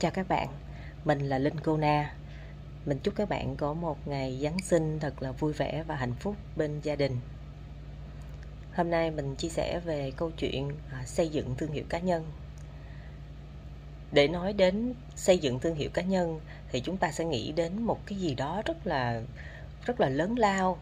Chào các bạn, mình là Linh Cô Na. Mình chúc các bạn có một ngày Giáng sinh thật là vui vẻ và hạnh phúc bên gia đình. Hôm nay mình chia sẻ về câu chuyện à, xây dựng thương hiệu cá nhân. Để nói đến xây dựng thương hiệu cá nhân thì chúng ta sẽ nghĩ đến một cái gì đó rất là rất là lớn lao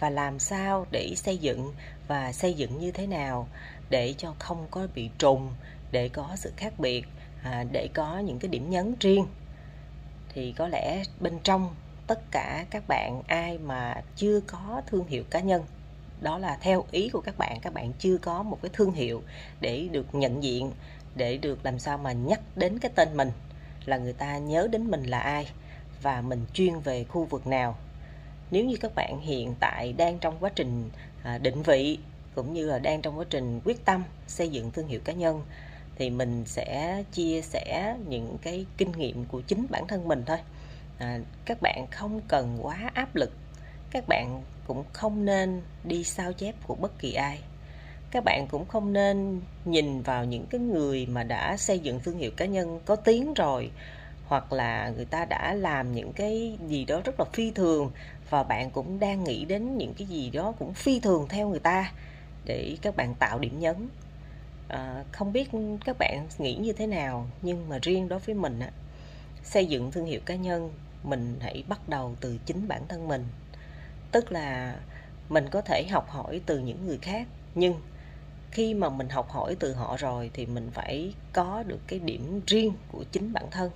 và làm sao để xây dựng và xây dựng như thế nào để cho không có bị trùng, để có sự khác biệt à, để có những cái điểm nhấn riêng. Thì có lẽ bên trong tất cả các bạn ai mà chưa có thương hiệu cá nhân đó là theo ý của các bạn các bạn chưa có một cái thương hiệu để được nhận diện để được làm sao mà nhắc đến cái tên mình là người ta nhớ đến mình là ai và mình chuyên về khu vực nào. Nếu như các bạn hiện tại đang trong quá trình à, định vị cũng như là đang trong quá trình quyết tâm xây dựng thương hiệu cá nhân thì mình sẽ chia sẻ những cái kinh nghiệm của chính bản thân mình thôi. À, các bạn không cần quá áp lực. Các bạn cũng không nên đi sao chép của bất kỳ ai. Các bạn cũng không nên nhìn vào những cái người mà đã xây dựng thương hiệu cá nhân có tiếng rồi hoặc là người ta đã làm những cái gì đó rất là phi thường và bạn cũng đang nghĩ đến những cái gì đó cũng phi thường theo người ta để các bạn tạo điểm nhấn à, không biết các bạn nghĩ như thế nào nhưng mà riêng đối với mình á, xây dựng thương hiệu cá nhân mình hãy bắt đầu từ chính bản thân mình. Tức là mình có thể học hỏi từ những người khác nhưng khi mà mình học hỏi từ họ rồi thì mình phải có được cái điểm riêng của chính bản thân.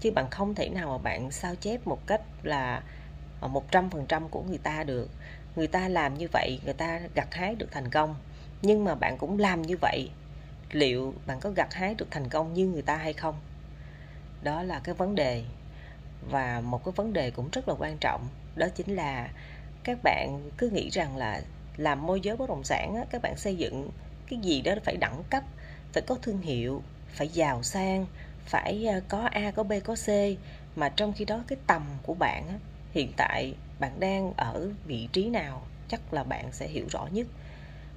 Chứ bạn không thể nào mà bạn sao chép một cách là ờ, một trăm phần trăm của người ta được. Người ta làm như vậy người ta gặt hái được thành công nhưng mà bạn cũng làm như vậy liệu bạn có gặt hái được thành công như người ta hay không? Đó là cái vấn đề. Và một cái vấn đề cũng rất là quan trọng đó chính là các bạn cứ nghĩ rằng là làm môi giới bất động sản á, các bạn xây dựng cái gì đó phải đẳng cấp phải có thương hiệu phải giàu sang phải à, có a có b có c. Mà trong khi đó cái tầm của bạn á, hiện tại bạn đang ở vị trí nào chắc là bạn sẽ hiểu rõ nhất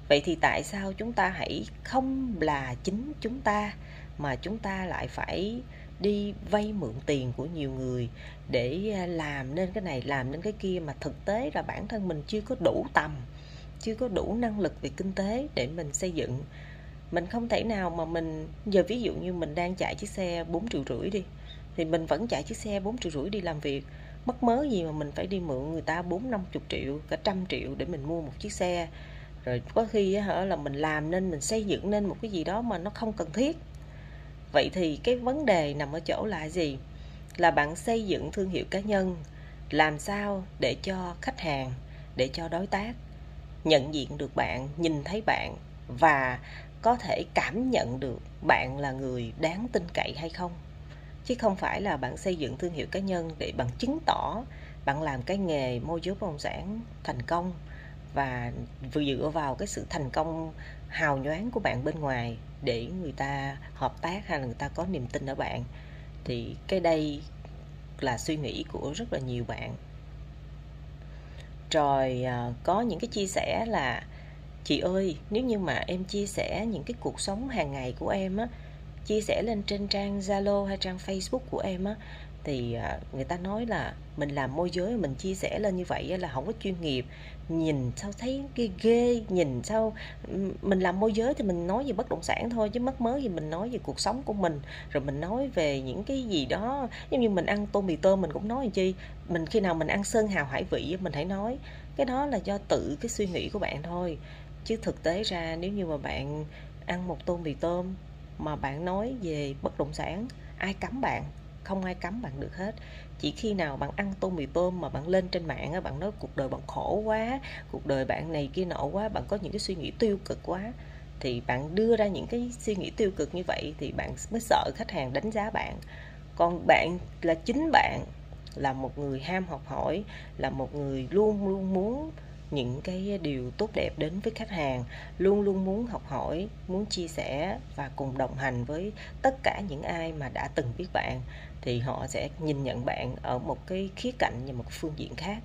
vậy thì tại sao chúng ta hãy không là chính chúng ta, mà chúng ta lại phải đi vay mượn tiền của nhiều người để à, làm nên cái này, làm nên cái kia mà thực tế là bản thân mình chưa có đủ tầm, chưa có đủ năng lực về kinh tế để mình xây dựng? Mình không thể nào mà mình, giờ ví dụ như mình đang chạy chiếc xe 4 triệu rưỡi đi, thì mình vẫn chạy chiếc xe 4 triệu rưỡi đi làm việc. Mất mớ gì mà mình phải đi mượn người ta 4 50 triệu, cả trăm triệu để mình mua một chiếc xe? Rồi có khi hả là mình làm nên, mình xây dựng nên một cái gì đó mà nó không cần thiết. Vậy thì cái vấn đề nằm ở chỗ là gì? Là bạn xây dựng thương hiệu cá nhân, làm sao để cho khách hàng, để cho đối tác nhận diện được bạn, nhìn thấy bạn và có thể cảm nhận được bạn là người đáng tin cậy hay không? Chứ không phải là bạn xây dựng thương hiệu cá nhân để bạn chứng tỏ bạn làm cái nghề môi giới bất động sản thành công và vừa dựa vào cái sự thành công, hào nhoáng của bạn bên ngoài để người ta hợp tác hay là người ta có niềm tin ở bạn, thì cái đây là suy nghĩ của rất là nhiều bạn. Rồi à, có những cái chia sẻ là, chị ơi, nếu như mà em chia sẻ những cái cuộc sống hàng ngày của em á, chia sẻ lên trên trang Zalo hay trang Facebook của em á thì à, người ta nói là mình làm môi giới mình chia sẻ lên như vậy là không có chuyên nghiệp. Nhìn sao thấy ghê ghê, nhìn sao mình làm môi giới thì mình nói về bất động sản thôi, chứ mất mớ gì mình nói về cuộc sống của mình. Rồi mình nói về những cái gì đó, giống như mình ăn tô mì tôm mình cũng nói chi. Mình khi nào mình ăn sơn hào hải vị mình hãy nói. Cái đó là do tự cái suy nghĩ của bạn thôi. Chứ thực tế ra nếu như mà bạn ăn một tô mì tôm mà bạn nói về bất động sản, ai cấm bạn? Không ai cấm bạn được hết. Chỉ khi nào bạn ăn tô mì tôm mà bạn lên trên mạng bạn nói cuộc đời bạn khổ quá, cuộc đời bạn này kia nọ quá, bạn có những cái suy nghĩ tiêu cực quá, thì bạn đưa ra những cái suy nghĩ tiêu cực như vậy thì bạn mới sợ khách hàng đánh giá bạn. Còn bạn là chính bạn, là một người ham học hỏi, là một người luôn luôn muốn những cái điều tốt đẹp đến với khách hàng, luôn luôn muốn học hỏi, muốn chia sẻ và cùng đồng hành với tất cả những ai mà đã từng biết bạn, thì họ sẽ nhìn nhận bạn ở một cái khía cạnh và một phương diện khác.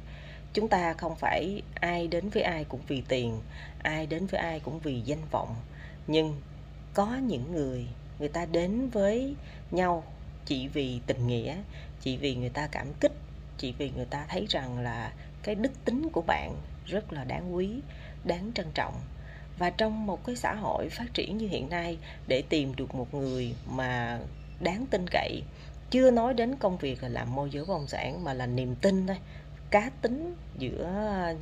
Chúng ta không phải ai đến với ai cũng vì tiền, ai đến với ai cũng vì danh vọng, nhưng có những người người ta đến với nhau chỉ vì tình nghĩa, chỉ vì người ta cảm kích, chỉ vì người ta thấy rằng là cái đức tính của bạn rất là đáng quý, đáng trân trọng. Và trong một cái xã hội phát triển như hiện nay, để tìm được một người mà đáng tin cậy, chưa nói đến công việc là làm môi giới bất động sản, mà là niềm tin thôi, cá tính giữa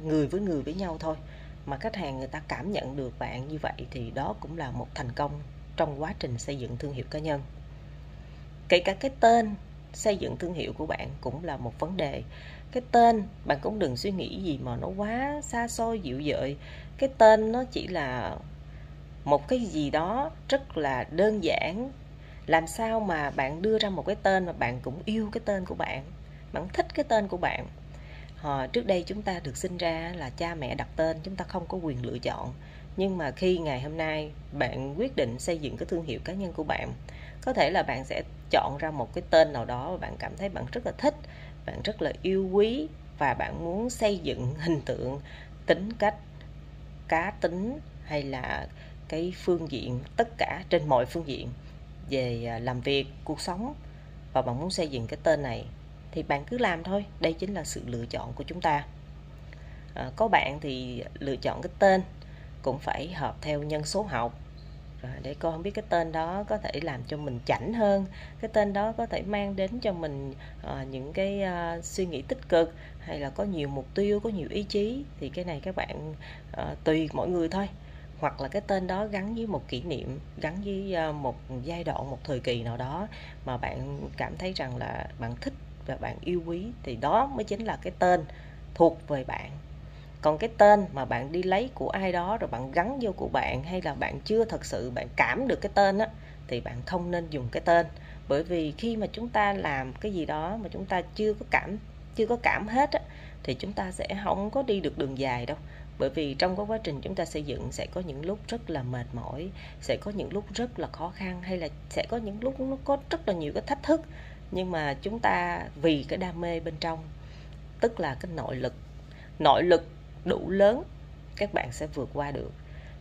người với người với nhau thôi, mà khách hàng người ta cảm nhận được bạn như vậy thì đó cũng là một thành công trong quá trình xây dựng thương hiệu cá nhân. Kể cả cái tên xây dựng thương hiệu của bạn cũng là một vấn đề cái tên. Bạn cũng đừng suy nghĩ gì mà nó quá xa xôi dịu dợi. Cái tên nó chỉ là một cái gì đó rất là đơn giản. Làm sao mà bạn đưa ra một cái tên mà bạn cũng yêu cái tên của bạn bạn thích cái tên của bạn? À, trước đây chúng ta được sinh ra là cha mẹ đặt tên chúng ta không có quyền lựa chọn. Nhưng mà khi ngày hôm nay bạn quyết định xây dựng cái thương hiệu cá nhân của bạn có thể là bạn sẽ chọn ra một cái tên nào đó và bạn cảm thấy bạn rất là thích bạn rất là yêu quý và bạn muốn xây dựng hình tượng tính cách cá tính hay là cái phương diện tất cả trên mọi phương diện về à, làm việc cuộc sống. Và bạn muốn xây dựng cái tên này thì bạn cứ làm thôi. Đây chính là sự lựa chọn của chúng ta. À, có bạn thì lựa chọn cái tên cũng phải hợp theo nhân số học. Ờ, để con không biết cái tên đó có thể làm cho mình chảnh hơn, cái tên đó có thể mang đến cho mình ờ, những cái ờ, suy nghĩ tích cực hay là có nhiều mục tiêu, có nhiều ý chí, thì cái này các bạn tùy mọi người thôi. Hoặc là cái tên đó gắn với một kỷ niệm, gắn với một giai đoạn, một thời kỳ nào đó mà bạn cảm thấy rằng là bạn thích và bạn yêu quý, thì đó mới chính là cái tên thuộc về bạn còn cái tên mà bạn đi lấy của ai đó rồi bạn gắn vô của bạn hay là bạn chưa thật sự bạn cảm được cái tên á, thì bạn không nên dùng cái tên. Bởi vì khi mà chúng ta làm cái gì đó mà chúng ta chưa có cảm, chưa có cảm hết á, thì chúng ta sẽ không có đi được đường dài đâu. Bởi vì trong cái quá trình chúng ta xây dựng sẽ có những lúc rất là mệt mỏi, sẽ có những lúc rất là khó khăn, hay là sẽ có những lúc nó có rất là nhiều cái thách thức. Nhưng mà chúng ta vì cái đam mê bên trong, tức là cái nội lực nội lực đủ lớn, các bạn sẽ vượt qua được.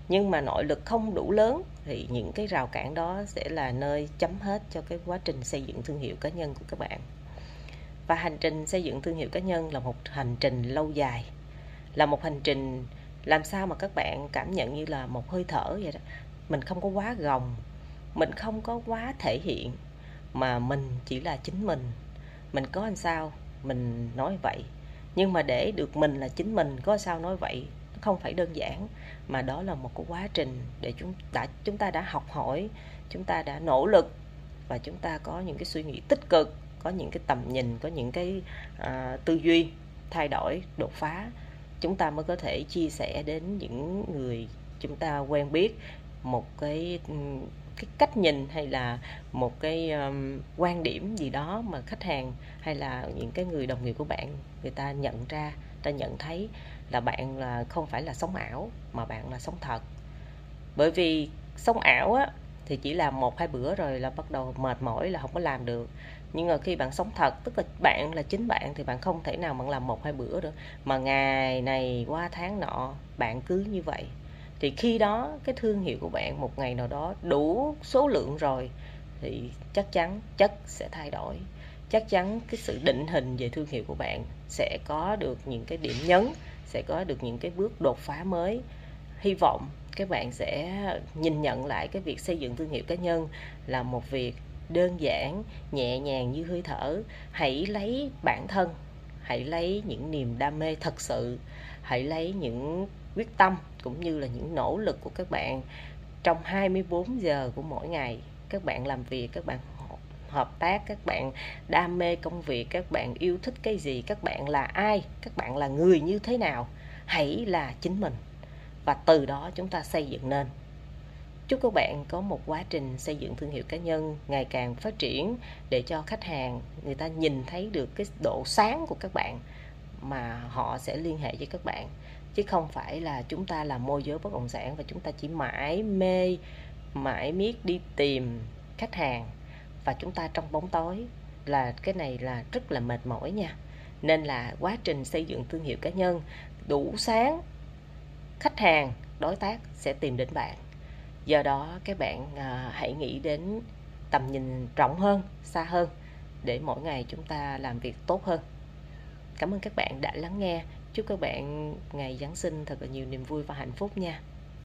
Nhưng mà nội lực không đủ lớn thì những cái rào cản đó sẽ là nơi chấm hết cho cái quá trình xây dựng thương hiệu cá nhân của các bạn. Và hành trình xây dựng thương hiệu cá nhân là một hành trình lâu dài, là một hành trình làm sao mà các bạn cảm nhận như là một hơi thở vậy đó. Mình không có quá gồng, mình không có quá thể hiện, mà mình chỉ là chính mình. Mình có làm sao? Mình nói vậy nhưng mà để được mình là chính mình có sao nói vậy? Không phải đơn giản. Mà đó là một cái quá trình để chúng đã chúng ta đã học hỏi chúng ta đã nỗ lực và chúng ta có những cái suy nghĩ tích cực có những cái tầm nhìn có những cái uh, tư duy thay đổi đột phá. Chúng ta mới có thể chia sẻ đến những người chúng ta quen biết một cái cái cách nhìn hay là một cái um, quan điểm gì đó mà khách hàng hay là những cái người đồng nghiệp của bạn người ta nhận ra ta nhận thấy là bạn là không phải là sống ảo mà bạn là sống thật. Bởi vì sống ảo á thì chỉ làm một hai bữa rồi là bắt đầu mệt mỏi là không có làm được. Nhưng mà khi bạn sống thật tức là bạn là chính bạn thì bạn không thể nào bạn làm một hai bữa được. Mà ngày này qua tháng nọ bạn cứ như vậy thì khi đó cái thương hiệu của bạn một ngày nào đó đủ số lượng rồi, thì chắc chắn, chất sẽ thay đổi. Chắc chắn cái sự định hình về thương hiệu của bạn sẽ có được những cái điểm nhấn, sẽ có được những cái bước đột phá mới. Hy vọng các bạn sẽ nhìn nhận lại cái việc xây dựng thương hiệu cá nhân là một việc đơn giản, nhẹ nhàng như hơi thở. Hãy lấy bản thân, hãy lấy những niềm đam mê thật sự, hãy lấy những quyết tâm cũng như là những nỗ lực của các bạn trong 24 giờ của mỗi ngày. Các bạn làm việc, các bạn hợp tác, các bạn đam mê công việc, các bạn yêu thích cái gì, các bạn là ai, các bạn là người như thế nào, hãy là chính mình. Và từ đó chúng ta xây dựng nên chúc các bạn có một quá trình xây dựng thương hiệu cá nhân ngày càng phát triển để cho khách hàng người ta nhìn thấy được cái độ sáng của các bạn mà họ sẽ liên hệ với các bạn chứ không phải là chúng ta là môi giới bất động sản và chúng ta chỉ mãi mê mãi miết đi tìm khách hàng. Và chúng ta trong bóng tối là cái này là rất là mệt mỏi nha. Nên là quá trình xây dựng thương hiệu cá nhân đủ sáng khách hàng đối tác sẽ tìm đến bạn. Do đó các bạn à, hãy nghĩ đến tầm nhìn rộng hơn xa hơn để mỗi ngày chúng ta làm việc tốt hơn. Cảm ơn các bạn đã lắng nghe chúc các bạn ngày giáng sinh thật là nhiều niềm vui và hạnh phúc nha.